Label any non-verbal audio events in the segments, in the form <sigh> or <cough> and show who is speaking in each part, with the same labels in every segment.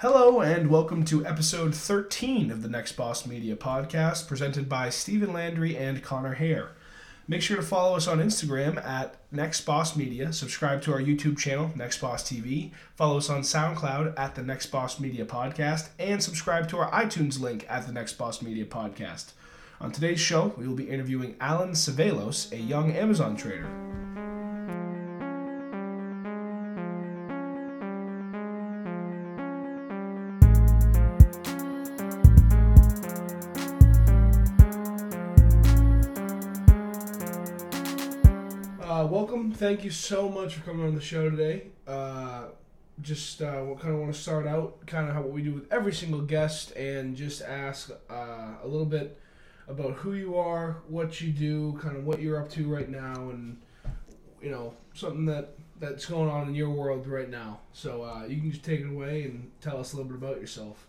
Speaker 1: Hello, and welcome to episode 13 of the Next Boss Media podcast, presented by Stephen Landry and Connor Hare. Make sure to follow us on Instagram at Next Boss Media, subscribe to our YouTube channel, Next Boss TV, follow us on SoundCloud at the Next Boss Media Podcast, and subscribe to our iTunes link at the Next Boss Media Podcast. On today's show, we will be interviewing Alan Cevallos, a young Amazon trader. Thank you so much for coming on the show today. Uh, just uh, we kind of want to start out kind of how what we do with every single guest and just ask uh, a little bit about who you are, what you do, kind of what you're up to right now, and you know something that that's going on in your world right now. So uh, you can just take it away and tell us a little bit about yourself.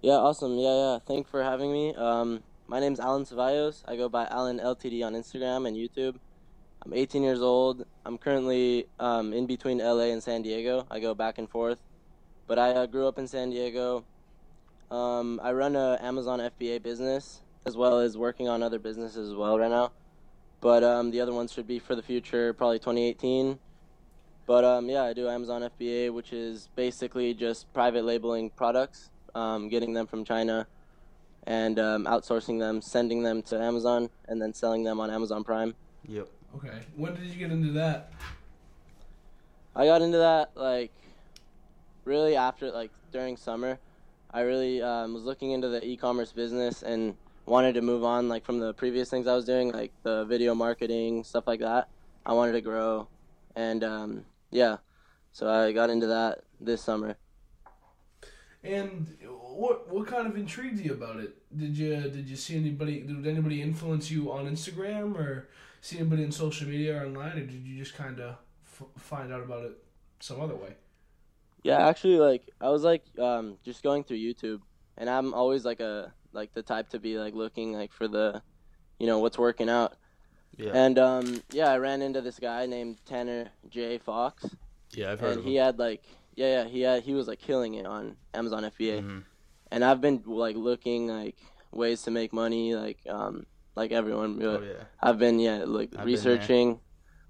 Speaker 2: Yeah, awesome. Yeah, yeah. Thanks for having me. Um, my name's Alan Cevallos. I go by Alan LTD on Instagram and YouTube. I'm 18 years old. I'm currently um, in between LA and San Diego. I go back and forth, but I uh, grew up in San Diego. Um, I run a Amazon FBA business as well as working on other businesses as well right now. But um, the other ones should be for the future, probably 2018. But um, yeah, I do Amazon FBA, which is basically just private labeling products, um, getting them from China, and um, outsourcing them, sending them to Amazon, and then selling them on Amazon Prime.
Speaker 3: Yep.
Speaker 1: Okay. When did you get into that?
Speaker 2: I got into that like really after like during summer. I really um, was looking into the e-commerce business and wanted to move on like from the previous things I was doing, like the video marketing stuff like that. I wanted to grow, and um, yeah, so I got into that this summer.
Speaker 1: And what what kind of intrigued you about it? Did you did you see anybody? Did anybody influence you on Instagram or see anybody in social media or online, or did you just kind of f- find out about it some other way?
Speaker 2: Yeah, actually, like I was like um, just going through YouTube, and I'm always like a like the type to be like looking like for the, you know, what's working out.
Speaker 3: Yeah.
Speaker 2: And um, yeah, I ran into this guy named Tanner J Fox,
Speaker 3: yeah, I've heard
Speaker 2: and
Speaker 3: of
Speaker 2: he had like yeah yeah he had he was like killing it on Amazon FBA,
Speaker 3: Mhm.
Speaker 2: and I've been like looking like ways to make money like um like everyone really.
Speaker 3: Oh yeah.
Speaker 2: I've been yeah like
Speaker 3: I've
Speaker 2: researching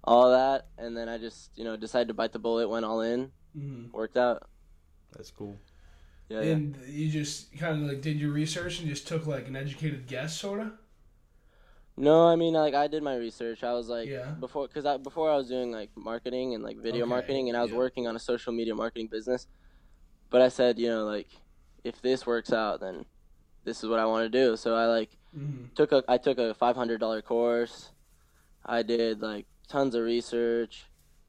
Speaker 2: all that, and then I just you know decided to bite the bullet, went all in,
Speaker 1: Mm-hmm.
Speaker 2: worked out.
Speaker 3: That's cool.
Speaker 2: Yeah, yeah.
Speaker 1: And you just kind of like did your research and just took like an educated guess, sort of.
Speaker 2: No, I mean like I did my research. I was like
Speaker 1: Yeah.
Speaker 2: before because I before I was doing like marketing and like video
Speaker 1: Okay,
Speaker 2: marketing, and I was
Speaker 1: yeah.
Speaker 2: working on a social media marketing business. But I said, you know, like if this works out, then this is what I want to do. So I like
Speaker 1: Mm-hmm.
Speaker 2: took a I took a five hundred dollar course. I did like tons of research.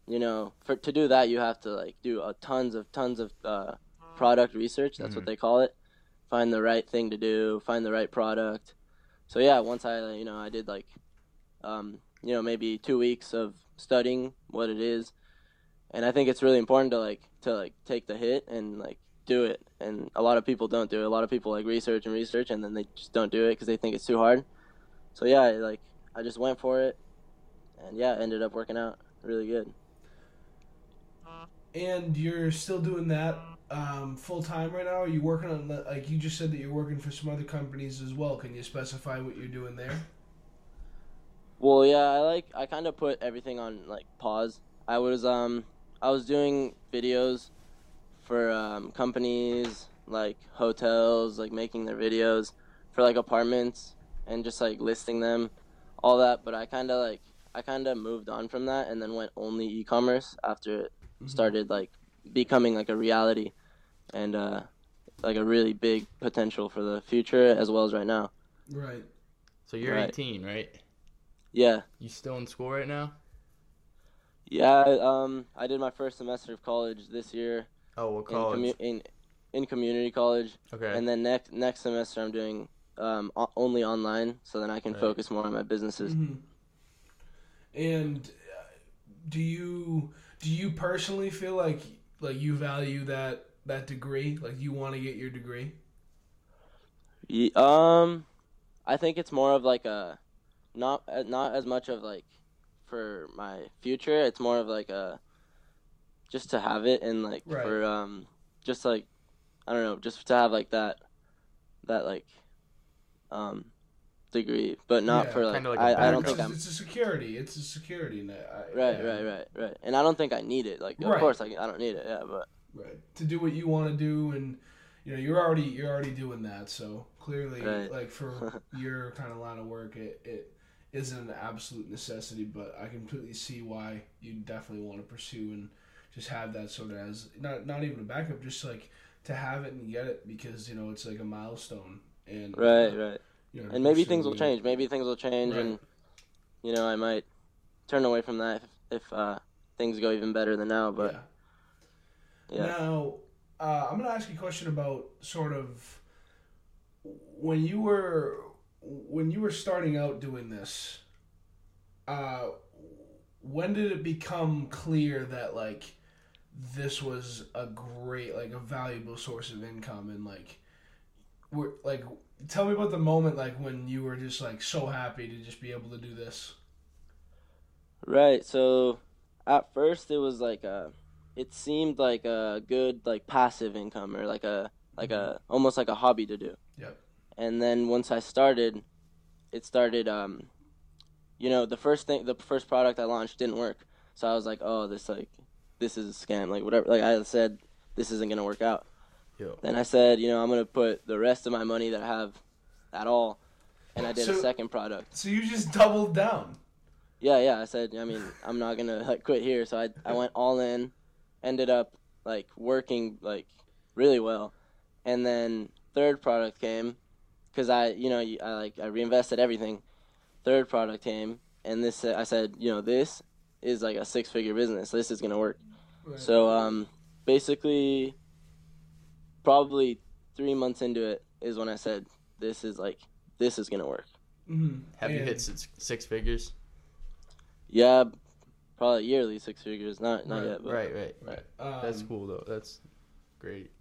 Speaker 2: You know, for to do that you have to like do a tons of tons of uh, product research. That's what
Speaker 3: Mhm.
Speaker 2: they call it. Find the right thing to do. Find the right product. So yeah, once I you know I did like, um, you know maybe two weeks of studying what it is, and I think it's really important to like to like take the hit and like do it. And a lot of people don't do it. A lot of people like research and research, and then they just don't do it because they think it's too hard. So yeah, like I just went for it, and yeah, ended up working out really good.
Speaker 1: And you're still doing that um, full time right now? Are you working on the- like you just said that you're working for some other companies as well? Can you specify what you're doing there?
Speaker 2: Well, yeah, I like I kind of put everything on like pause. I was um I was doing videos for um, companies like hotels, like making their videos for like apartments and just like listing them, all that. But I kind of like I kind of moved on from that and then went only e-commerce after it started like becoming like a reality and uh, like a really big potential for the future as well as right now.
Speaker 1: Right.
Speaker 3: So you're
Speaker 2: Right.
Speaker 3: 18, right?
Speaker 2: Yeah.
Speaker 3: You still in school right now?
Speaker 2: Yeah, um, I did my first semester of college this year
Speaker 3: Oh, what
Speaker 2: in,
Speaker 3: college?
Speaker 2: commu- in in community college,
Speaker 3: okay.
Speaker 2: and then next next semester I'm doing um, o- only online, so then I can
Speaker 3: Right.
Speaker 2: focus more on my businesses.
Speaker 1: hmm And uh, do you do you personally feel like like you value that that degree? Like you want to get your degree?
Speaker 2: Ye- um, I think it's more of like a not uh, not as much of like for my future. It's more of like a just to have it and like
Speaker 1: Right.
Speaker 2: for um just like I don't know, just to have like that, that like, um, degree, but not
Speaker 1: Yeah,
Speaker 2: for like,
Speaker 3: like
Speaker 2: I, I don't think I'm
Speaker 1: It's a security. It's a security net. I-
Speaker 2: right,
Speaker 1: yeah.
Speaker 2: right, right, right, and I don't think I need it. Like, of
Speaker 1: Right.
Speaker 2: course, like I don't need it, yeah, but
Speaker 1: Right. To do what you want to do, and you know you're already you're already doing that. So clearly,
Speaker 2: Right.
Speaker 1: like for <laughs> your kind of line of work, it it isn't an absolute necessity. But I completely see why you definitely want to pursue and just have that sort of as not not even a backup, just like to have it and get it because you know it's like a milestone. And
Speaker 2: right, right.
Speaker 1: you know,
Speaker 2: and maybe things will change. Maybe things will change,
Speaker 1: Right.
Speaker 2: and you know, I might turn away from that if, if uh, things go even better than now. But
Speaker 1: yeah.
Speaker 2: yeah,
Speaker 1: Now, uh, I'm going to ask you a question about sort of when you were when you were starting out doing this. Uh, when did it become clear that like this was a great like a valuable source of income and like we're like tell me about the moment like when you were just like so happy to just be able to do this
Speaker 2: right. So at first, it was like a, it seemed like a good like passive income or like a like a almost like a hobby to do.
Speaker 1: Yep.
Speaker 2: And then once I started, it started. Um, you know, the first thing, the first product I launched didn't work, so I was like, oh, this like, this is a scam. Like whatever. Like I said, this isn't gonna work out.
Speaker 3: Yo.
Speaker 2: Then I said, you know, I'm gonna put the rest of my money that I have at all, and I did a second product.
Speaker 1: so you just doubled down
Speaker 2: Yeah, yeah. I said, I mean, I'm not gonna <laughs> like quit here. So I I went all in, ended up like working like really well, and then third product came, because I you know I like I reinvested everything. Third product came, and this I said, you know, this is like a six figure business. This is gonna work. So um, basically, probably three months into it is when I said, this is like this is gonna work.
Speaker 1: Mhm.
Speaker 3: Have you hit six, six figures?
Speaker 2: Yeah, probably yearly six figures. Not not
Speaker 1: Right,
Speaker 2: yet, but
Speaker 3: Right, right.
Speaker 1: Right. Um,
Speaker 3: That's cool though. That's great.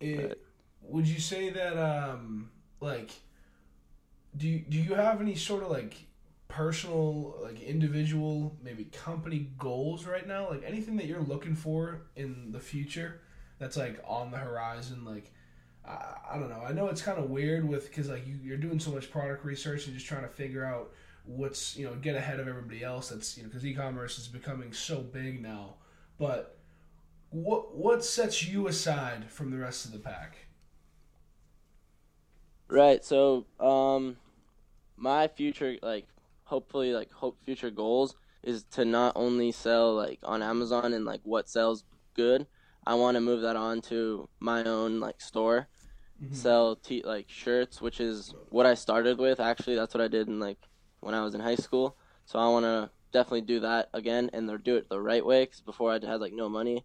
Speaker 1: It,
Speaker 2: Right.
Speaker 1: Would you say that um like do you, do you have any sort of like personal like individual maybe company goals right now? Like anything that you're looking for in the future that's like on the horizon? Like I, I don't know. I know it's kind of weird with because like you, you're doing so much product research and just trying to figure out what's you know get ahead of everybody else that's you know because e-commerce is becoming so big now. But what what sets you aside from the rest of the pack?
Speaker 2: Right. So, um, my future, like, hopefully, like, hope future goals is to not only sell like on Amazon and like what sells good. I want to move that on to my own like store,
Speaker 1: Mhm.
Speaker 2: sell t like shirts, which is what I started with. Actually, that's what I did in like when I was in high school. So I want to definitely do that again and do it the right way. Cause before I had like no money.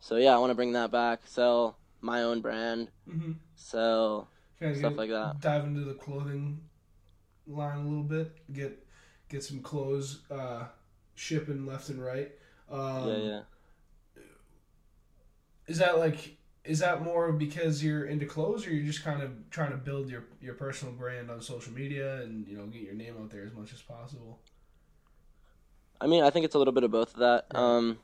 Speaker 2: So yeah, I want to bring that back. Sell my own brand.
Speaker 1: Mm-hmm.
Speaker 2: Sell Stuff like that.
Speaker 1: Dive into the clothing line a little bit. Get get some clothes uh, shipping left and right. Um,
Speaker 2: yeah, yeah.
Speaker 1: Is that like is that more because you're into clothes, or you're just kind of trying to build your your personal brand on social media and you know get your name out there as much as possible?
Speaker 2: I mean, I think it's a little bit of both of that.
Speaker 1: Right.
Speaker 2: Um,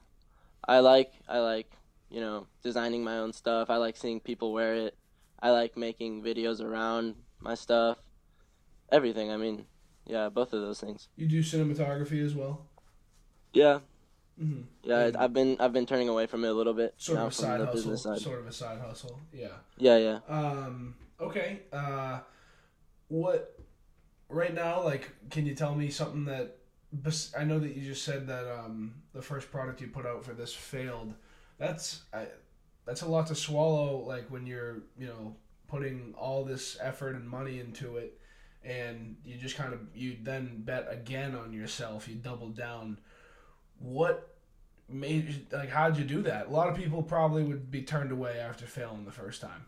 Speaker 2: I like I like you know designing my own stuff. I like seeing people wear it. I like making videos around my stuff. Everything. I mean, yeah, both of those things.
Speaker 1: You do cinematography as well.
Speaker 2: Yeah,
Speaker 1: Mm-hmm.
Speaker 2: yeah. I've been I've been turning away from it a little bit
Speaker 1: Sort
Speaker 2: now
Speaker 1: of a side hustle.
Speaker 2: business side.
Speaker 1: Sort of a side hustle. Yeah.
Speaker 2: Yeah, yeah.
Speaker 1: Um, okay. Uh, what right now? Like, can you tell me something that? I know that you just said that um, the first product you put out for this failed. That's I, that's a lot to swallow. Like when you're you know putting all this effort and money into it, and you just kind of you then bet again on yourself. You double down. What made like how'd you do that? A lot of people probably would be turned away after failing the first time.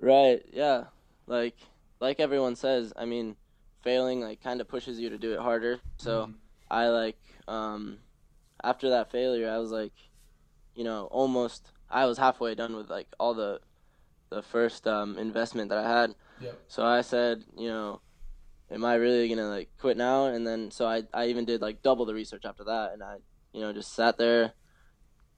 Speaker 2: Right. Yeah. Like like everyone says. I mean, failing like kind of pushes you to do it harder. So.
Speaker 1: Mhm.
Speaker 2: I like um after that failure I was like you know almost I was halfway done with like all the the first um investment that I had.
Speaker 1: Yep.
Speaker 2: So I said, you know, am I really going to like quit now and then so I I even did like double the research after that and I you know just sat there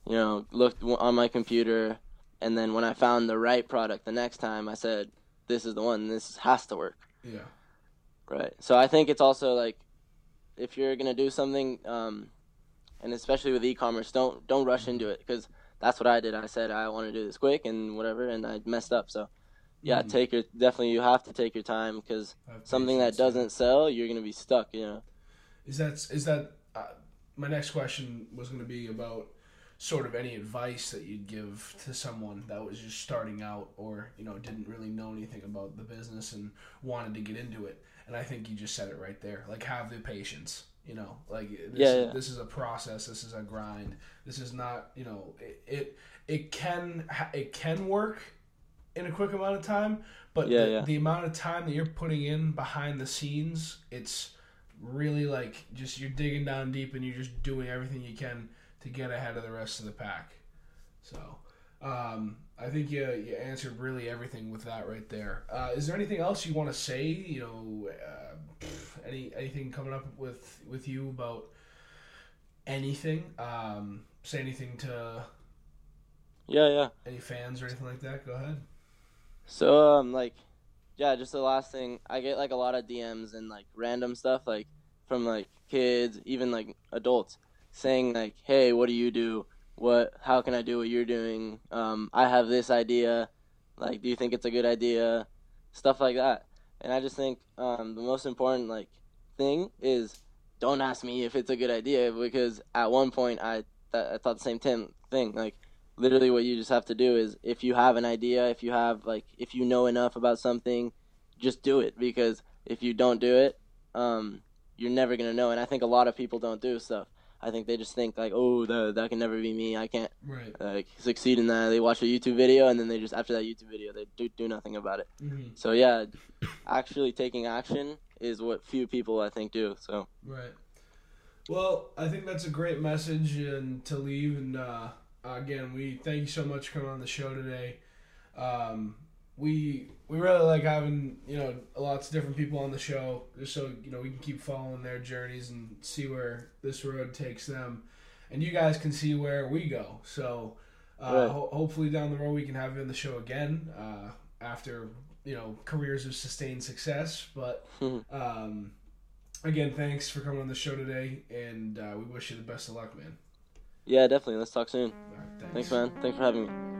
Speaker 2: you know looked on my computer And then when I found the right product the next time, I said, "This is the one. This has to work."
Speaker 1: Yeah.
Speaker 2: Right. So I think it's also like, if you're gonna do something, um, and especially with e-commerce, don't don't rush into it because that's what I did. I said I want to do this quick and whatever, and I messed up. So, yeah,
Speaker 1: Mhm.
Speaker 2: take your definitely you have to take your time because something that doesn't sell, you're gonna be stuck. You know.
Speaker 1: Is that is that uh, my next question was going to be about sort of any advice that you'd give to someone that was just starting out or you know didn't really know anything about the business and wanted to get into it and i think you just said it right there like have the patience you know like this,
Speaker 2: Yeah,
Speaker 1: is,
Speaker 2: yeah.
Speaker 1: this is a process this is a grind this is not you know it it, it can it can work in a quick amount of time but
Speaker 2: Yeah,
Speaker 1: the,
Speaker 2: yeah.
Speaker 1: the amount of time that you're putting in behind the scenes it's really like just you're digging down deep and you're just doing everything you can to get ahead of the rest of the pack. So um, I think you you answered really everything with that right there. Uh, is there anything else you want to say? You know, uh, any anything coming up with with you about anything? Um, say anything to
Speaker 2: Yeah, yeah.
Speaker 1: any fans or anything like that? Go ahead.
Speaker 2: So um like yeah, just the last thing I get like a lot of DMs and like random stuff like from like kids, even like adults saying like, "Hey, what do you do? What how can I do what you're doing? Um I have this idea. Like, do you think it's a good idea?" Stuff like that. And I just think um the most important like thing is don't ask me if it's a good idea because at one point I th- I thought the same tim- thing like literally what you just have to do is if you have an idea if you have like if you know enough about something just do it because if you don't do it um, you're never gonna know and i think a lot of people don't do stuff i think they just think like oh that, that can never be me i can't
Speaker 1: Right.
Speaker 2: like succeed in that they watch a youtube video and then they just after that youtube video they do, do nothing about it
Speaker 1: hmm
Speaker 2: so yeah actually taking action is what few people i think do so
Speaker 1: Right. Well, I think that's a great message and to leave. And uh, again, we thank you so much for coming on the show today. Um, we we really like having you know lots of different people on the show, just so you know we can keep following their journeys and see where this road takes them, and you guys can see where we go. So uh,
Speaker 2: Right.
Speaker 1: ho- hopefully down the road we can have you on the show again uh, after you know careers of sustained success, but. Um, again, thanks for coming on the show today, and uh, we wish you the best of luck, man.
Speaker 2: yeah definitely let's talk soon
Speaker 1: All right,
Speaker 2: thanks man thanks for having me